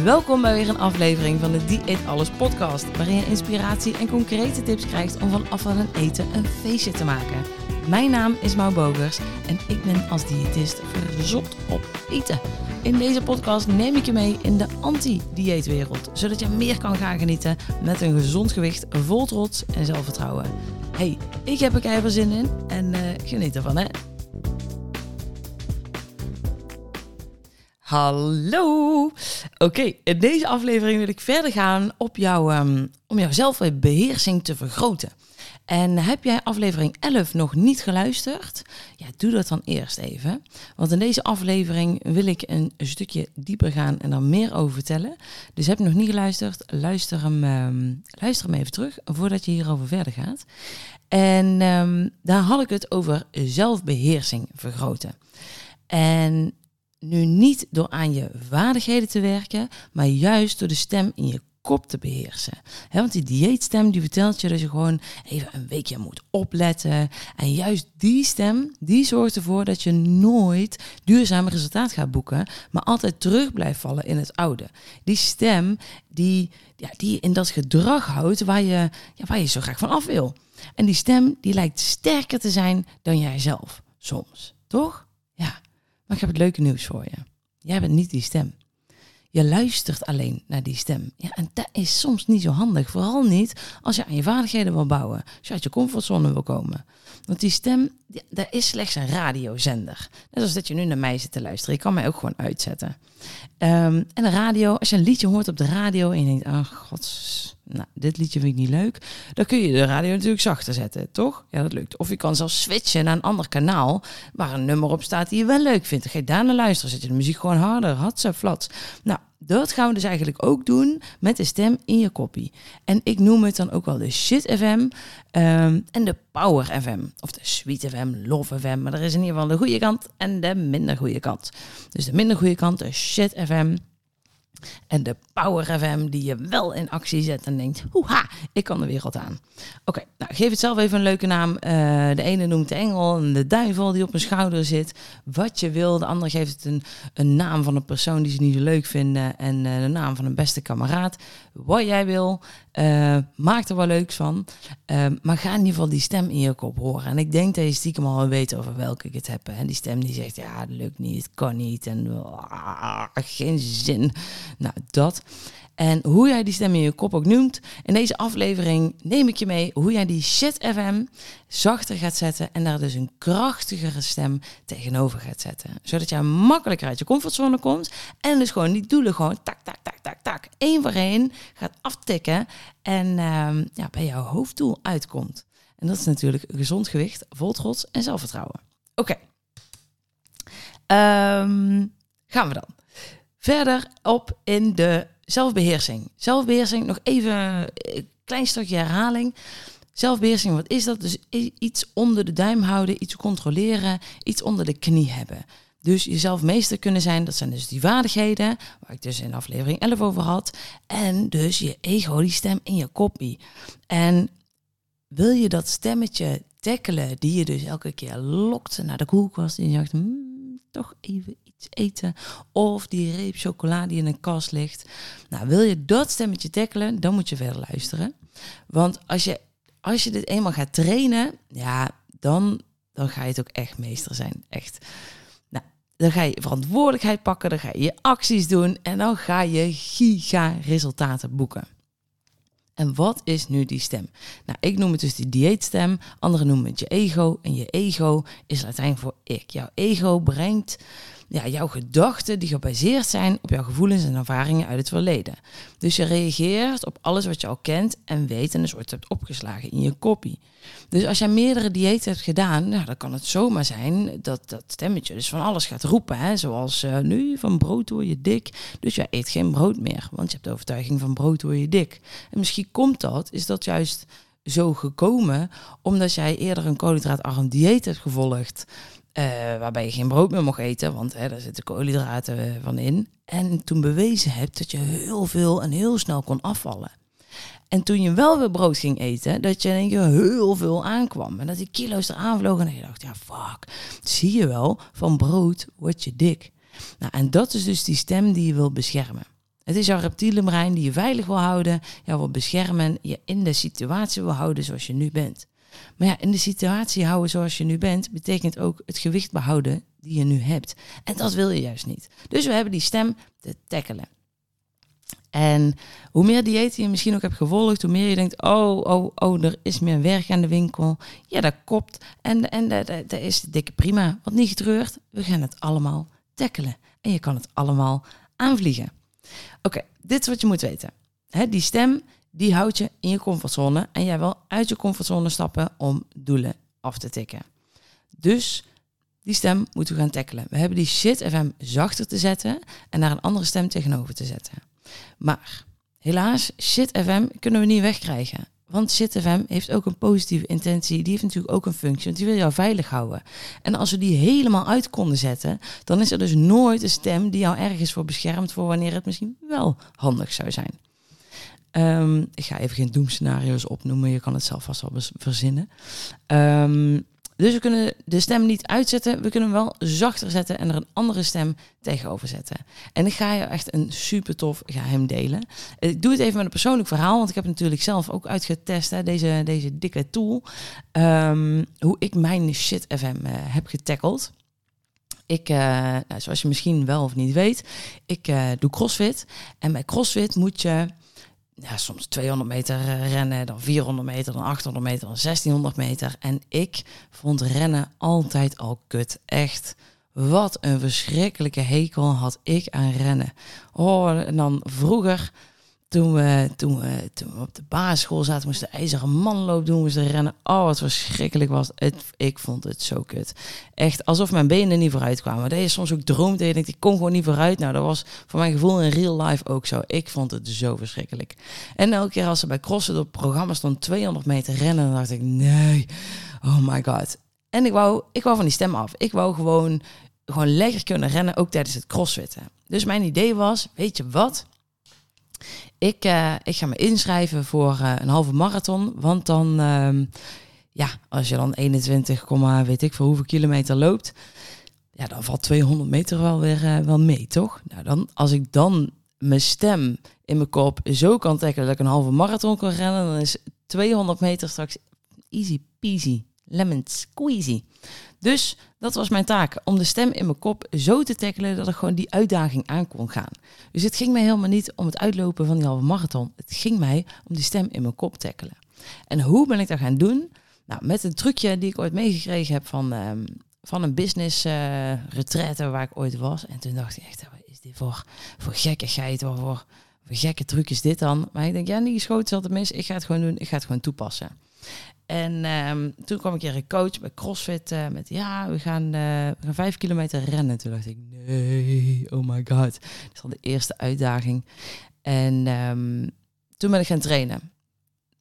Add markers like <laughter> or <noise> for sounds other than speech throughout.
Welkom bij weer een aflevering van de Dieet Alles podcast, waarin je inspiratie en concrete tips krijgt om van afval en eten een feestje te maken. Mijn naam is Mau Bogers en ik ben als diëtist verzot op eten. In deze podcast neem ik je mee in de anti-dieetwereld, zodat je meer kan gaan genieten met een gezond gewicht vol trots en zelfvertrouwen. Hey, ik heb er keihard zin in en uh, geniet ervan hè. Hallo! Oké, in deze aflevering wil ik verder gaan op um, om jouw zelfbeheersing te vergroten. En heb jij aflevering 11 nog niet geluisterd? Ja, doe dat dan eerst even. Want in deze aflevering wil ik een stukje dieper gaan en er meer over vertellen. Dus heb je nog niet geluisterd, luister hem, um, luister hem even terug voordat je hierover verder gaat. En um, daar had ik het over zelfbeheersing vergroten. En nu niet door aan je vaardigheden te werken, maar juist door de stem in je kop te beheersen. want die dieetstem die vertelt je dat je gewoon even een weekje moet opletten. En juist die stem, die zorgt ervoor dat je nooit duurzame resultaat gaat boeken, maar altijd terug blijft vallen in het oude. Die stem die, ja, die in dat gedrag houdt waar je, ja, waar je zo graag van af wil. En die stem die lijkt sterker te zijn dan jijzelf, soms. Toch? Maar ik heb het leuke nieuws voor je. Jij bent niet die stem. Je luistert alleen naar die stem. Ja, en dat is soms niet zo handig. Vooral niet als je aan je vaardigheden wil bouwen. Als je uit je comfortzone wil komen. Want die stem, dat is slechts een radiozender. Net als dat je nu naar mij zit te luisteren. Je kan mij ook gewoon uitzetten. Um, en de radio, als je een liedje hoort op de radio en je denkt, oh god, nou, dit liedje vind ik niet leuk. Dan kun je de radio natuurlijk zachter zetten, toch? Ja, dat lukt. Of je kan zelfs switchen naar een ander kanaal waar een nummer op staat die je wel leuk vindt. Dan ga je daar naar luisteren, zet je de muziek gewoon harder, ze flats. Nou, dat gaan we dus eigenlijk ook doen met de stem in je kopie. En ik noem het dan ook wel de shit FM um, en de power FM. Of de sweet FM, love FM. Maar er is in ieder geval de goede kant en de minder goede kant. Dus de minder goede kant, de shit FM. En de Power FM die je wel in actie zet en denkt, hoeha, ik kan de wereld aan. Oké, nou geef het zelf even een leuke naam. Uh, de ene noemt de engel en de duivel die op mijn schouder zit. Wat je wil. De andere geeft het een, een naam van een persoon die ze niet zo leuk vinden. En uh, de naam van een beste kameraad. Wat jij wil. Uh, maak er wel leuks van. maar ga in ieder geval die stem in je kop horen. En ik denk dat je stiekem al weet over welke ik het heb. En die stem die zegt, ja, dat lukt niet, het kan niet. En ah, geen zin. Nou, dat. En hoe jij die stem in je kop ook noemt, in deze aflevering neem ik je mee hoe jij die shit FM zachter gaat zetten en daar dus een krachtigere stem tegenover gaat zetten. Zodat jij makkelijker uit je comfortzone komt en dus gewoon die doelen gewoon tak, tak, tak, tak, tak, één voor één gaat aftikken en uh, ja, bij jouw hoofddoel uitkomt. En dat is natuurlijk gezond gewicht, vol trots en zelfvertrouwen. Oké. Um, gaan we dan. Verder op in de zelfbeheersing. Zelfbeheersing, nog even een klein stukje herhaling. Zelfbeheersing, wat is dat? Dus iets onder de duim houden, iets controleren, iets onder de knie hebben. Dus jezelf meester kunnen zijn, dat zijn dus die vaardigheden, waar ik dus in aflevering 11 over had. En dus je ego, die stem in je kopie. En wil je dat stemmetje tackelen, die je dus elke keer lokt naar de koelkast en je zegt, hmm, toch even eten. Of die reep chocolade die in een kast ligt. Nou, wil je dat stemmetje tackelen, dan moet je verder luisteren. Want als je, als je dit eenmaal gaat trainen, ja, dan, dan ga je het ook echt meester zijn. Echt. Nou, dan ga je verantwoordelijkheid pakken, dan ga je je acties doen en dan ga je giga resultaten boeken. En wat is nu die stem? Nou, ik noem het dus die dieetstem. Anderen noemen het je ego. En je ego is Latijn voor ik. Jouw ego brengt ja, jouw gedachten die gebaseerd zijn op jouw gevoelens en ervaringen uit het verleden. Dus je reageert op alles wat je al kent en weet en dus wordt hebt opgeslagen in je kopie. Dus als jij meerdere diëten hebt gedaan, nou, dan kan het zomaar zijn dat dat stemmetje dus van alles gaat roepen. Hè? Zoals uh, nu, van brood word je dik, dus jij eet geen brood meer. Want je hebt de overtuiging van brood word je dik. En misschien komt dat, is dat juist zo gekomen omdat jij eerder een koolhydraatarm dieet hebt gevolgd. Uh, waarbij je geen brood meer mocht eten, want hè, daar zitten koolhydraten van in. En toen bewezen hebt dat je heel veel en heel snel kon afvallen. En toen je wel weer brood ging eten, dat je in heel veel aankwam. En dat die kilo's eraan vlogen en je dacht, ja fuck, zie je wel, van brood word je dik. Nou, en dat is dus die stem die je wil beschermen. Het is jouw reptiele brein die je veilig wil houden, jou wil beschermen, je in de situatie wil houden zoals je nu bent. Maar ja, in de situatie houden zoals je nu bent, betekent ook het gewicht behouden die je nu hebt. En dat wil je juist niet. Dus we hebben die stem te tackelen. En hoe meer diëten je misschien ook hebt gevolgd, hoe meer je denkt, oh, oh, oh, er is meer werk aan de winkel. Ja, dat kopt. En, en dat, dat is dikke prima. Wat niet getreurd, we gaan het allemaal tackelen. En je kan het allemaal aanvliegen. Oké, dit is wat je moet weten. die stem, die houdt je in je comfortzone. En jij wil uit je comfortzone stappen om doelen af te tikken. Dus die stem moeten we gaan tackelen. We hebben die shit FM zachter te zetten en naar een andere stem tegenover te zetten. Maar helaas, shit FM kunnen we niet wegkrijgen. Want Shit FM heeft ook een positieve intentie. Die heeft natuurlijk ook een functie, want die wil jou veilig houden. En als we die helemaal uit konden zetten, dan is er dus nooit een stem die jou ergens voor beschermt voor wanneer het misschien wel handig zou zijn. Ehm, ik ga even geen doemscenario's opnoemen, je kan het zelf vast wel verzinnen. Um, dus we kunnen de stem niet uitzetten, we kunnen hem wel zachter zetten en er een andere stem tegenover zetten. En ik ga je echt een super tof geheim delen. Ik doe het even met een persoonlijk verhaal, want ik heb natuurlijk zelf ook uitgetest, hè, deze, deze dikke tool, um, hoe ik mijn shit FM uh, heb getackeld. Ik, uh, nou, zoals je misschien wel of niet weet, ik uh, doe crossfit. En bij crossfit moet je ja, soms 200 meter eh, rennen, dan 400 meter, dan 800 meter, dan 1600 meter. En ik vond rennen altijd al kut. Echt. Wat een verschrikkelijke hekel had ik aan rennen. Oh, en dan vroeger toen we, toen, we, toen we op de basisschool zaten, moesten de ijzeren manloop doen, moesten rennen. Oh, wat verschrikkelijk was het. Ik vond het zo kut. Echt alsof mijn benen niet vooruit kwamen. Dat je soms ook denkt, ik kom gewoon niet vooruit. Nou, dat was voor mijn gevoel in real life ook zo. Ik vond het zo verschrikkelijk. En elke keer als ze bij crossen op programma stond 200 meter rennen, dan dacht ik, nee, oh my god. En ik wou, ik wou van die stem af. Ik wou gewoon, gewoon lekker kunnen rennen, ook tijdens het crossfitten. Dus mijn idee was, weet je wat ik, uh, ik ga me inschrijven voor uh, een halve marathon. Want dan, uh, ja, als je dan 21, weet ik voor hoeveel kilometer loopt. Ja, dan valt 200 meter wel weer uh, wel mee, toch? Nou, dan, als ik dan mijn stem in mijn kop zo kan trekken dat ik een halve marathon kan rennen, dan is 200 meter straks easy peasy, lemon squeezy. Dus dat was mijn taak, om de stem in mijn kop zo te tackelen dat ik gewoon die uitdaging aan kon gaan. Dus het ging mij helemaal niet om het uitlopen van die halve marathon. Het ging mij om die stem in mijn kop tackelen. En hoe ben ik dat gaan doen? Nou, met een trucje die ik ooit meegekregen heb van, um, van een business uh, retraite waar ik ooit was. En toen dacht ik echt, wat is dit voor, voor gekkigheid? Wat voor, voor gekke truc is dit dan? Maar ik denk, ja, die schoot zat mis. Ik ga het gewoon doen. Ik ga het gewoon toepassen. En um, toen kwam ik hier een coach bij CrossFit uh, met ja, we gaan, uh, gaan vijf kilometer rennen. Toen dacht ik, nee, oh my god. Dat is al de eerste uitdaging. En um, toen ben ik gaan trainen.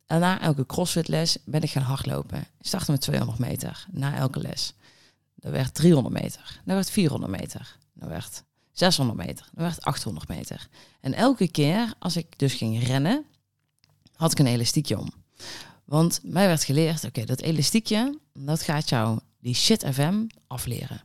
En na elke CrossFit les ben ik gaan hardlopen. Ik startte met 200 meter na elke les. Dat werd 300 meter. Dat werd 400 meter. Dat werd 600 meter. Dat werd 800 meter. En elke keer als ik dus ging rennen, had ik een elastiekje om. Want mij werd geleerd, oké, dat elastiekje, dat gaat jou die shit FM afleren.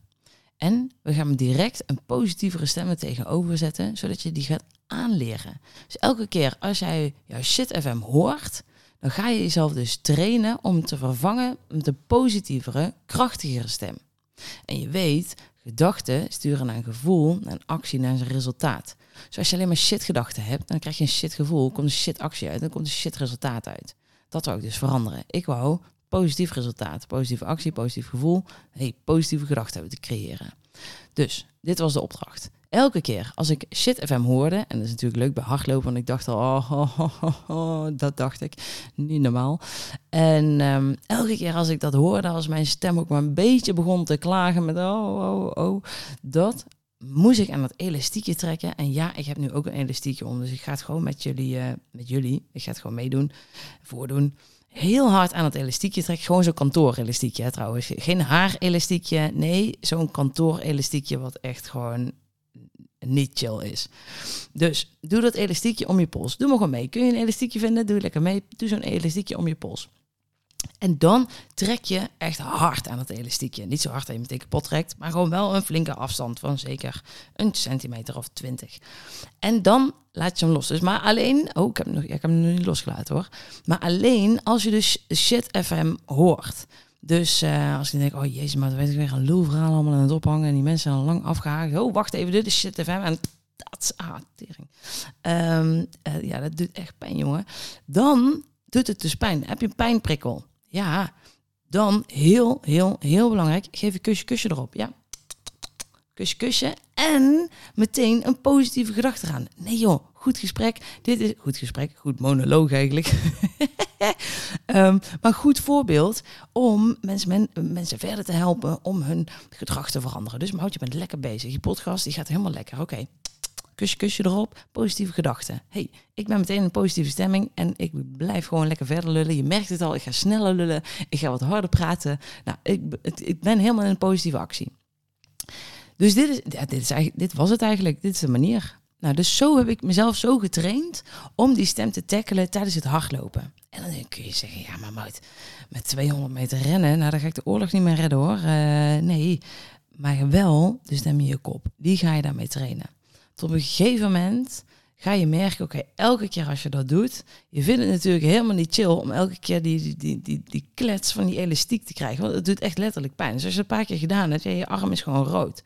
En we gaan hem direct een positievere stem tegenover zetten, zodat je die gaat aanleren. Dus elke keer als jij jouw shit FM hoort, dan ga je jezelf dus trainen om te vervangen met een positievere, krachtigere stem. En je weet, gedachten sturen naar een gevoel, een actie, naar een resultaat. Dus als je alleen maar shit gedachten hebt, dan krijg je een shit gevoel, komt een shit actie uit, dan komt een shit resultaat uit. Dat wou ik dus veranderen. Ik wou positief resultaat, positieve actie, positief gevoel, hey, positieve gedachten hebben te creëren. Dus dit was de opdracht. Elke keer als ik shit FM hoorde, en dat is natuurlijk leuk bij hardlopen, want ik dacht al, oh, dat dacht ik, niet normaal. En um, elke keer als ik dat hoorde, als mijn stem ook maar een beetje begon te klagen met, oh, oh, oh, dat moest ik aan dat elastiekje trekken. En ja, ik heb nu ook een elastiekje om. Dus ik ga het gewoon met jullie, uh, met jullie, ik ga het gewoon meedoen, voordoen. Heel hard aan het elastiekje trekken. Gewoon zo'n kantoorelastiekje trouwens. Geen haarelastiekje. Nee, zo'n kantoorelastiekje wat echt gewoon niet chill is. Dus doe dat elastiekje om je pols. Doe maar gewoon mee. Kun je een elastiekje vinden? Doe lekker mee. Doe zo'n elastiekje om je pols. En dan trek je echt hard aan het elastiekje. Niet zo hard dat je meteen kapot trekt, maar gewoon wel een flinke afstand van zeker een centimeter of twintig. En dan laat je hem los. Dus maar alleen, oh, ik heb hem nog, ik heb hem nu niet losgelaten hoor. Maar alleen als je dus shit FM hoort. Dus uh, als je denkt, oh jezus, maar dan weet ik weer een lulverhaal allemaal aan het ophangen en die mensen zijn al lang afgehaakt. Oh, wacht even, dit is shit FM en dat is ah, tering. Um, uh, ja, dat doet echt pijn, jongen. Dan doet het dus pijn. Heb je een pijnprikkel? Ja, dan heel, heel, heel belangrijk. Geef een kusje, kusje erop. Ja. Kusje, kusje. En meteen een positieve gedachte eraan. Nee joh, goed gesprek. Dit is goed gesprek, goed monoloog eigenlijk. um, <laughs> maar goed voorbeeld om mensen, men, mensen verder te helpen om hun gedrag te veranderen. Dus houd je bent lekker bezig. Je podcast die gaat helemaal lekker. Oké, kusje, kusje erop, positieve gedachten. hey, ik ben meteen in een positieve stemming en ik blijf gewoon lekker verder lullen. Je merkt het al, ik ga sneller lullen, ik ga wat harder praten. Nou, ik, ik ben helemaal in een positieve actie. Dus dit, is, dit, is eigenlijk, dit was het eigenlijk, dit is de manier. Nou, dus zo heb ik mezelf zo getraind om die stem te tackelen tijdens het hardlopen. En dan kun je zeggen, ja maar Mout, met 200 meter rennen, nou dan ga ik de oorlog niet meer redden hoor. Uh, nee, maar wel de stem in je kop. Die ga je daarmee trainen. Tot op een gegeven moment ga je merken, oké, elke keer als je dat doet, je vindt het natuurlijk helemaal niet chill om elke keer die, die, die, die, klets van die elastiek te krijgen. Want het doet echt letterlijk pijn. Dus als je het een paar keer gedaan hebt, ja, je arm is gewoon rood.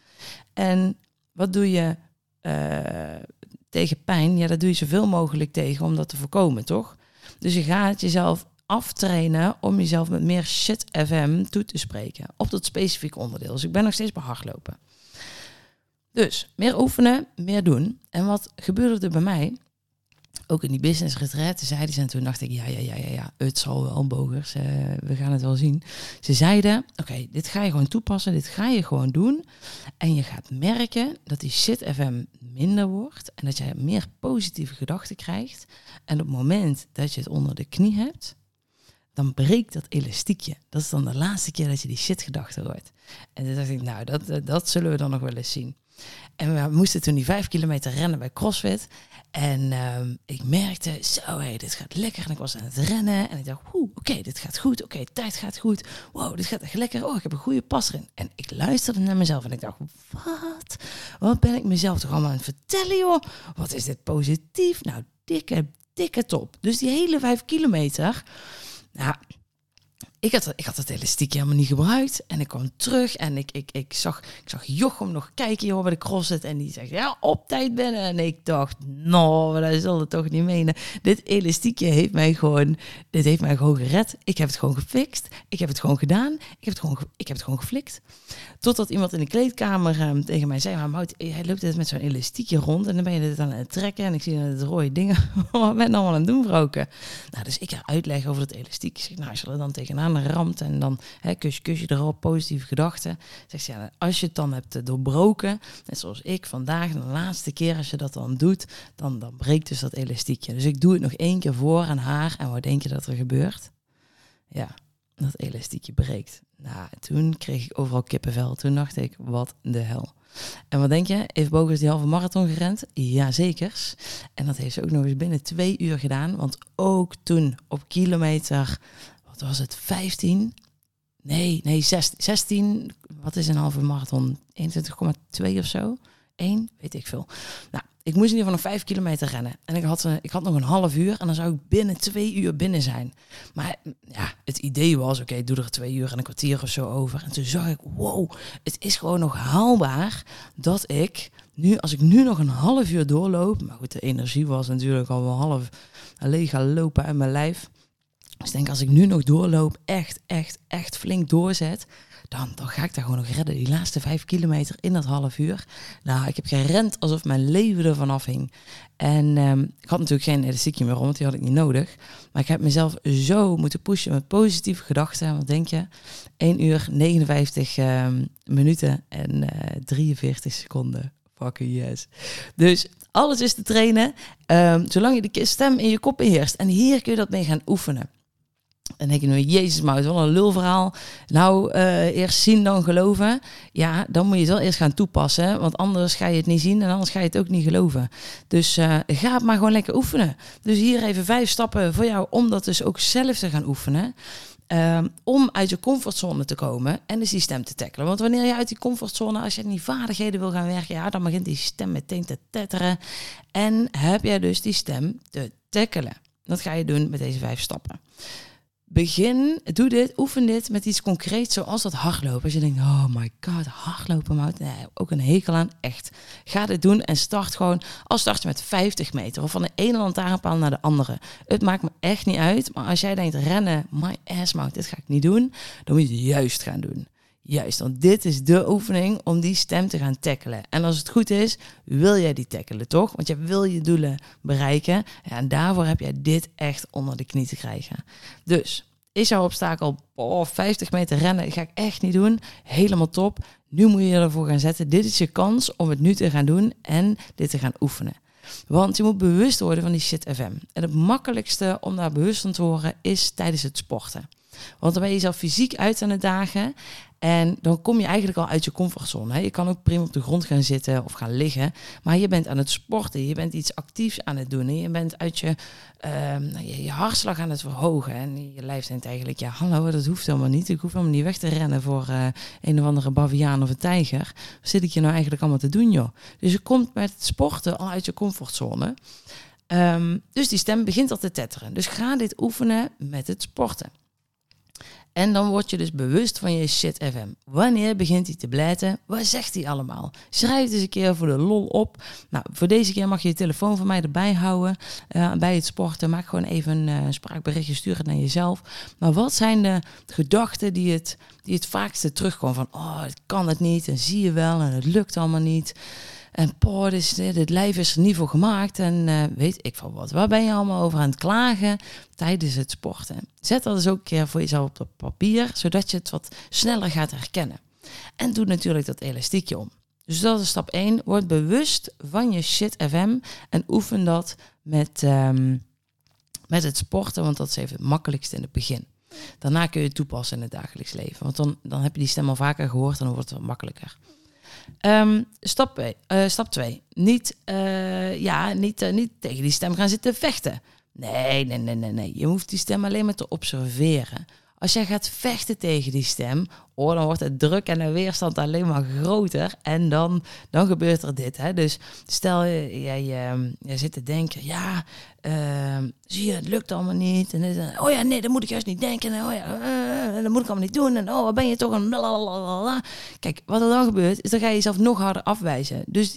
En wat doe je uh, tegen pijn? Ja, dat doe je zoveel mogelijk tegen om dat te voorkomen, toch? Dus je gaat jezelf aftrainen om jezelf met meer shit FM toe te spreken op dat specifieke onderdeel. Dus ik ben nog steeds bij hardlopen. Dus meer oefenen, meer doen. En wat gebeurde er bij mij? Ook in die business retreat zeiden ze en toen dacht ik, ja, ja, ja, ja, ja het zal wel, bogers, uh, we gaan het wel zien. Ze zeiden, oké, dit ga je gewoon toepassen, dit ga je gewoon doen. En je gaat merken dat die shit FM minder wordt en dat je meer positieve gedachten krijgt. En op het moment dat je het onder de knie hebt, dan breekt dat elastiekje. Dat is dan de laatste keer dat je die shit gedachten hoort. En toen dacht ik, nou, dat, dat zullen we dan nog wel eens zien. En we moesten toen die vijf kilometer rennen bij CrossFit. En uh, ik merkte, zo hé, dit gaat lekker. En ik was aan het rennen en ik dacht, oké, dit gaat goed. Oké, tijd gaat goed. Wow, dit gaat echt lekker. Oh, ik heb een goede pas erin. En ik luisterde naar mezelf en ik dacht, wat? Wat ben ik mezelf toch allemaal aan het vertellen, joh? Wat is dit positief? Nou, dikke, dikke top. Dus die hele vijf kilometer, nou, ik had, ik had het elastiekje helemaal niet gebruikt. En ik kwam terug en ik, ik, ik, zag, ik zag Jochem nog kijken joh, bij de crossfit. En die zegt, ja, op tijd binnen. En ik dacht, nou, dat zal het toch niet menen. Dit elastiekje heeft mij gewoon, dit heeft mij gewoon gered. Ik heb het gewoon gefixt. Ik heb het gewoon gedaan. Ik heb het gewoon, ik heb het gewoon geflikt. Totdat iemand in de kleedkamer um, tegen mij zei, maar Mout, hij loopt dit met zo'n elastiekje rond. En dan ben je dit aan het trekken. En ik zie het rode dingen. <laughs> Wat ben je nou aan het doen, vrouwke? Nou, dus ik ga uitleggen over het elastiekje. Ik zeg, nou, als je er dan tegenaan ramt en dan hè, kus, kus je erop, positieve gedachten. Zegt ze, ja, als je het dan hebt doorbroken, net zoals ik vandaag, de laatste keer als je dat dan doet, dan, dan breekt dus dat elastiekje. Dus ik doe het nog één keer voor aan haar en wat denk je dat er gebeurt? Ja, dat elastiekje breekt. Nou, toen kreeg ik overal kippenvel. Toen dacht ik, wat de hel. En wat denk je? Heeft Bogus die halve marathon gerend? Jazekers. En dat heeft ze ook nog eens binnen twee uur gedaan. Want ook toen op kilometer was het 15? Nee, nee, 16. 16 wat is een halve marathon? 21,2 of zo? 1, weet ik veel. Nou, ik moest in ieder geval nog 5 kilometer rennen. En ik had, eh, ik had nog een half uur en dan zou ik binnen twee uur binnen zijn. Maar ja, het idee was, oké, doe er twee uur en een kwartier of zo over. En toen zag ik, wow, het is gewoon nog haalbaar dat ik nu, als ik nu nog een half uur doorloop. Maar goed, de energie was natuurlijk al wel half leeg gaan lopen uit mijn lijf. Dus ik denk, als ik nu nog doorloop, echt, echt, echt flink doorzet, dan, dan ga ik daar gewoon nog redden. Die laatste vijf kilometer in dat half uur. Nou, ik heb gerend alsof mijn leven ervan afhing. En um, ik had natuurlijk geen elastiekje meer om, want die had ik niet nodig. Maar ik heb mezelf zo moeten pushen met positieve gedachten. Wat denk je? 1 uur 59 um, ehm, minuten en uh, eh, 43 seconden. Fucking yes. Dus alles is te trainen, um, zolang je de stem in je kop beheerst. En hier kun je dat mee gaan oefenen. En denk je nu, jezus, maar het is wel een lulverhaal. Nou, uh, eerst zien dan geloven. Ja, dan moet je het wel eerst gaan toepassen. Want anders ga je het niet zien en anders ga je het ook niet geloven. Dus uh, ga het maar gewoon lekker oefenen. Dus hier even vijf stappen voor jou om dat dus ook zelf te gaan oefenen. Ehm, om uit je comfortzone te komen en dus die stem te tackelen. Want wanneer je uit die comfortzone, als je in die vaardigheden wil gaan werken, ja, dan begint die stem meteen te tetteren. En heb jij dus die stem te tackelen. Dat ga je doen met deze vijf stappen. Begin, doe dit, oefen dit met iets concreets, zoals dat hardlopen. Als je denkt, oh my god, hardlopen, Mout. Nee, ook een hekel aan, echt. Ga dit doen en start gewoon, als start je met 50 meter of van de ene lantaarnpaal naar de andere. Het maakt me echt niet uit, maar als jij denkt, rennen, my ass, Mout, dit ga ik niet doen, dan moet je het juist gaan doen. Juist, want dit is de oefening om die stem te gaan tackelen. En als het goed is, wil jij die tackelen, toch? Want je wil je doelen bereiken. En daarvoor heb jij dit echt onder de knie te krijgen. Dus, is jouw obstakel oh, 50 meter rennen? ga ik echt niet doen. Helemaal top. Nu moet je ervoor gaan zetten. Dit is je kans om het nu te gaan doen en dit te gaan oefenen. Want je moet bewust worden van die shit FM. En het makkelijkste om daar bewust van te worden is tijdens het sporten. Want dan ben je zelf fysiek uit aan het dagen. En dan kom je eigenlijk al uit je comfortzone. Je kan ook prima op de grond gaan zitten of gaan liggen. Maar je bent aan het sporten. Je bent iets actiefs aan het doen. En je bent uit je, uh, je, je, hartslag aan het verhogen. En je lijf denkt eigenlijk, ja hallo, dat hoeft helemaal niet. Ik hoef helemaal niet weg te rennen voor uh, een of andere baviaan of een tijger. Wat zit ik je nou eigenlijk allemaal te doen, joh? Dus je komt met sporten al uit je comfortzone. Um, dus die stem begint al te tetteren. Dus ga dit oefenen met het sporten. En dan word je dus bewust van je shit FM. Wanneer begint hij te blijten? Wat zegt hij allemaal? Schrijf het eens een keer voor de lol op. Nou, voor deze keer mag je je telefoon van mij erbij houden. Uh, bij het sporten. Maak gewoon even een uh, spraakberichtje, stuur het naar jezelf. Maar wat zijn de gedachten die het, die het vaakste terugkomen? Van, oh, het kan het niet. En zie je wel. En het lukt allemaal niet. En poh, dit, dit lijf is er niet voor gemaakt. En uh, weet ik van wat. Waar ben je allemaal over aan het klagen tijdens het sporten? Zet dat eens ook een keer voor jezelf op papier, zodat je het wat sneller gaat herkennen. En doe natuurlijk dat elastiekje om. Dus dat is stap 1. Word bewust van je shit FM en oefen dat met, um, met het sporten, want dat is even het makkelijkste in het begin. Daarna kun je het toepassen in het dagelijks leven. Want dan, dan heb je die stem al vaker gehoord en dan wordt het wat makkelijker. Um, stap 2. Uh, stap 2. Niet, uh, ja, niet, uh, niet tegen die stem gaan zitten vechten. Nee, nee, nee, nee, nee. Je hoeft die stem alleen maar te observeren. Als jij gaat vechten tegen die stem, oh, dan wordt het druk en de weerstand alleen maar groter. En dan, dan gebeurt er dit. Hè? Dus stel je, jij, je, je zit te denken, ja, uh, zie je, het lukt allemaal niet. En dan, oh ja, nee, dat moet ik juist niet denken. En, oh ja, uh, dat moet ik allemaal niet doen. En oh, wat ben je toch een. Kijk, wat er dan gebeurt, is dan ga je jezelf nog harder afwijzen. Dus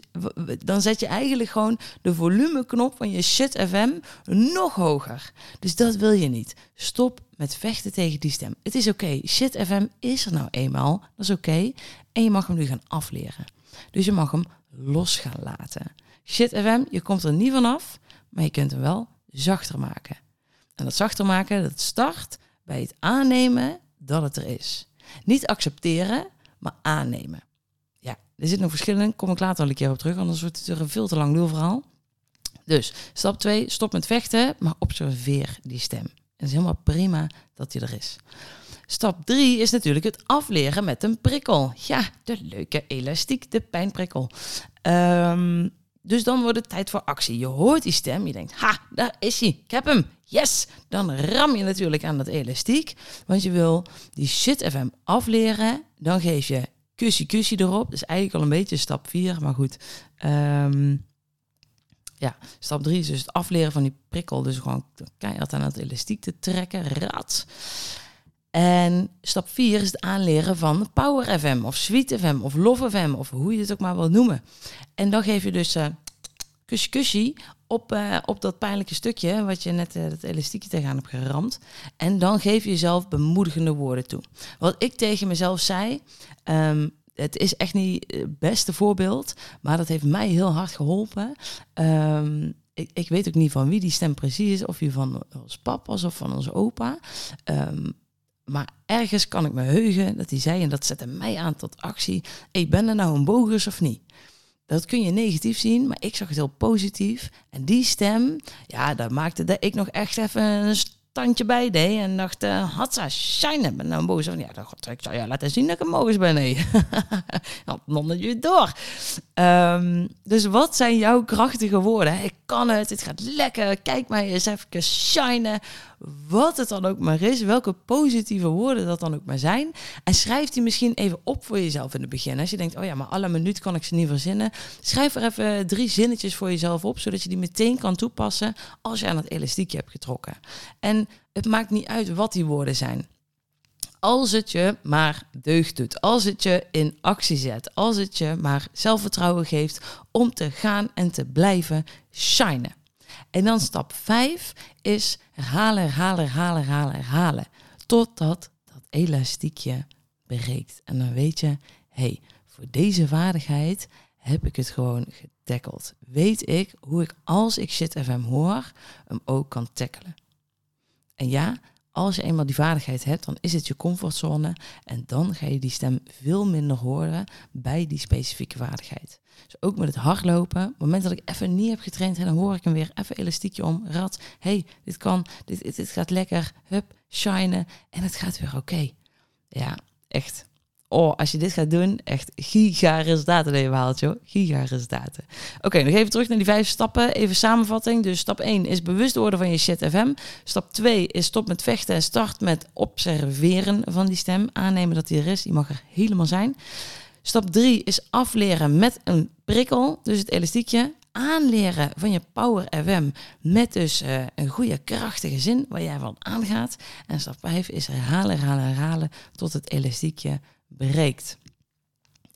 dan zet je eigenlijk gewoon de volumeknop van je shit FM nog hoger. Dus dat wil je niet. Stop met vechten tegen die stem. Het is oké. Shit FM is er nou eenmaal. Dat is oké. En je mag hem nu gaan afleren. Dus je mag hem los gaan laten. Shit FM, je komt er niet vanaf, maar je kunt hem wel zachter maken. En dat zachter maken, dat start bij het aannemen dat het er is. Niet accepteren, maar aannemen. Ja, er zit nog verschillen in. Kom ik later al een keer op terug, anders wordt het er een veel te lang verhaal. Dus stap 2, stop met vechten, maar observeer die stem. Het is helemaal prima dat die er is. Stap 3 is natuurlijk het afleren met een prikkel. Ja, de leuke elastiek, de pijnprikkel. Um, dus dan wordt het tijd voor actie. Je hoort die stem, je denkt, ha, daar is hij, ik heb hem, yes! Dan ram je natuurlijk aan dat elastiek, want je wil die shit FM afleren. Dan geef je kussie kussie erop. Dat is eigenlijk al een beetje stap 4, maar goed. Um, ja, stap 3 is dus het afleren van die prikkel. Dus gewoon keihard aan het elastiek te trekken. Rat. En stap 4 is het aanleren van Power FM of Sweet FM of Love FM of hoe je het ook maar wilt noemen. En dan geef je dus uh, kusje kusje op, uh, op dat pijnlijke stukje wat je net uh, dat elastiekje tegenaan hebt geramd. En dan geef je jezelf bemoedigende woorden toe. Wat ik tegen mezelf zei, um, het is echt niet het beste voorbeeld, maar dat heeft mij heel hard geholpen. Um, ik, ik, weet ook niet van wie die stem precies is, of die van ons pap was of van onze opa. Um, maar ergens kan ik me heugen dat hij zei, en dat zette mij aan tot actie, ik ben er nou een bogus of niet? Dat kun je negatief zien, maar ik zag het heel positief. En die stem, ja, dat maakte dat ik nog echt even een tandje bij deed. En dacht, uh, hatsa, shine, ben nou boos. Ja, dacht, ik zou ja laten zien dat ik een boos ben. <laughs> Nee, dan je door. Um, dus wat zijn jouw krachtige woorden? Ik kan het, het gaat lekker, kijk maar eens even shinen. Wat het dan ook maar is, welke positieve woorden dat dan ook maar zijn. En schrijf die misschien even op voor jezelf in het begin. Als je denkt, oh ja, maar alle minuut kan ik ze niet verzinnen. Schrijf er even drie zinnetjes voor jezelf op, zodat je die meteen kan toepassen als je aan het elastiekje hebt getrokken. En het maakt niet uit wat die woorden zijn. Als het je maar deugd doet, als het je in actie zet, als het je maar zelfvertrouwen geeft om te gaan en te blijven shinen. En dan stap 5 is herhalen, herhalen, herhalen, herhalen, herhalen. Totdat dat elastiekje breekt. En dan weet je, hey, voor deze vaardigheid heb ik het gewoon getackeld. Weet ik hoe ik als ik shit FM hoor, hem ook kan tackelen. En ja, als je eenmaal die vaardigheid hebt, dan is het je comfortzone en dan ga je die stem veel minder horen bij die specifieke vaardigheid. Dus ook met het hardlopen, op het moment dat ik even niet heb getraind, dan hoor ik hem weer even elastiekje om, rad, hey, dit kan, dit, gaat lekker, hup, shinen en het gaat weer oké. Ja, echt oh, als je dit gaat doen, echt giga resultaten dat je behaalt, joh. Giga resultaten. Oké, nog even terug naar die vijf stappen. Even samenvatting. Dus stap 1 is bewust worden van je shit FM. Stap 2 is stop met vechten en start met observeren van die stem. Aannemen dat die er is. Die mag er helemaal zijn. Stap 3 is afleren met een prikkel, dus het elastiekje. Aanleren van je Power FM met dus uh, een goede krachtige zin waar jij van aangaat. En stap 5 is herhalen, herhalen, herhalen tot het elastiekje bereikt.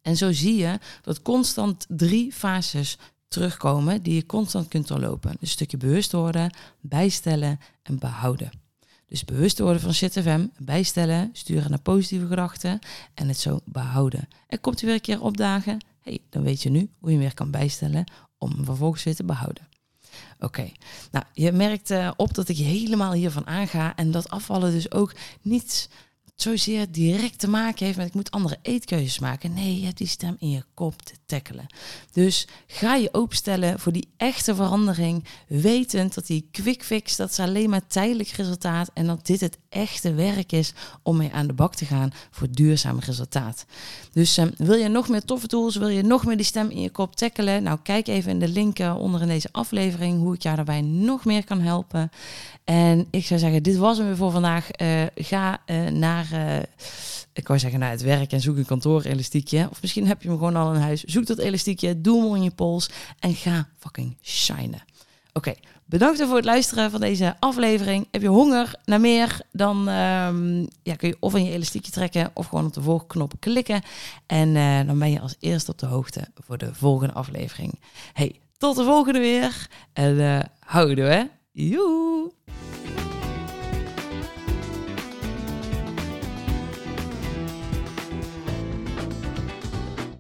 En zo zie je dat constant drie fases terugkomen die je constant kunt doorlopen. Dus een stukje bewust worden, bijstellen en behouden. Dus bewust worden van ZFM, bijstellen, sturen naar positieve gedachten en het zo behouden. En komt u weer een keer opdagen, hey, dan weet je nu hoe je weer kan bijstellen om hem vervolgens weer te behouden. Oké, nou je merkt uh, op dat ik helemaal hiervan aanga en dat afvallen dus ook niets zozeer direct te maken heeft met ik moet andere eetkeuzes maken. Nee, je hebt die stem in je kop te tackelen. Dus ga je openstellen voor die echte verandering, wetend dat die quick fix, dat is alleen maar tijdelijk resultaat en dat dit het echte werk is om mee aan de bak te gaan voor duurzaam resultaat. Dus um, wil je nog meer toffe tools, wil je nog meer die stem in je kop tackelen? Nou, kijk even in de link onder in deze aflevering hoe ik jou daarbij nog meer kan helpen. En ik zou zeggen, dit was hem weer voor vandaag. Uh, ga uh, naar, uh, ik wou zeggen, naar het werk en zoek een kantoor elastiekje. Of misschien heb je hem gewoon al in huis. Zoek dat elastiekje, doe hem om je pols en ga fucking shinen. Oké, bedankt voor het luisteren van deze aflevering. Heb je honger naar meer, dan um, ja, kun je of in je elastiekje trekken of gewoon op de volgknop klikken. En dan ben je als eerste op de hoogte voor de volgende aflevering. Hey, tot de volgende weer. En houden we. Joe!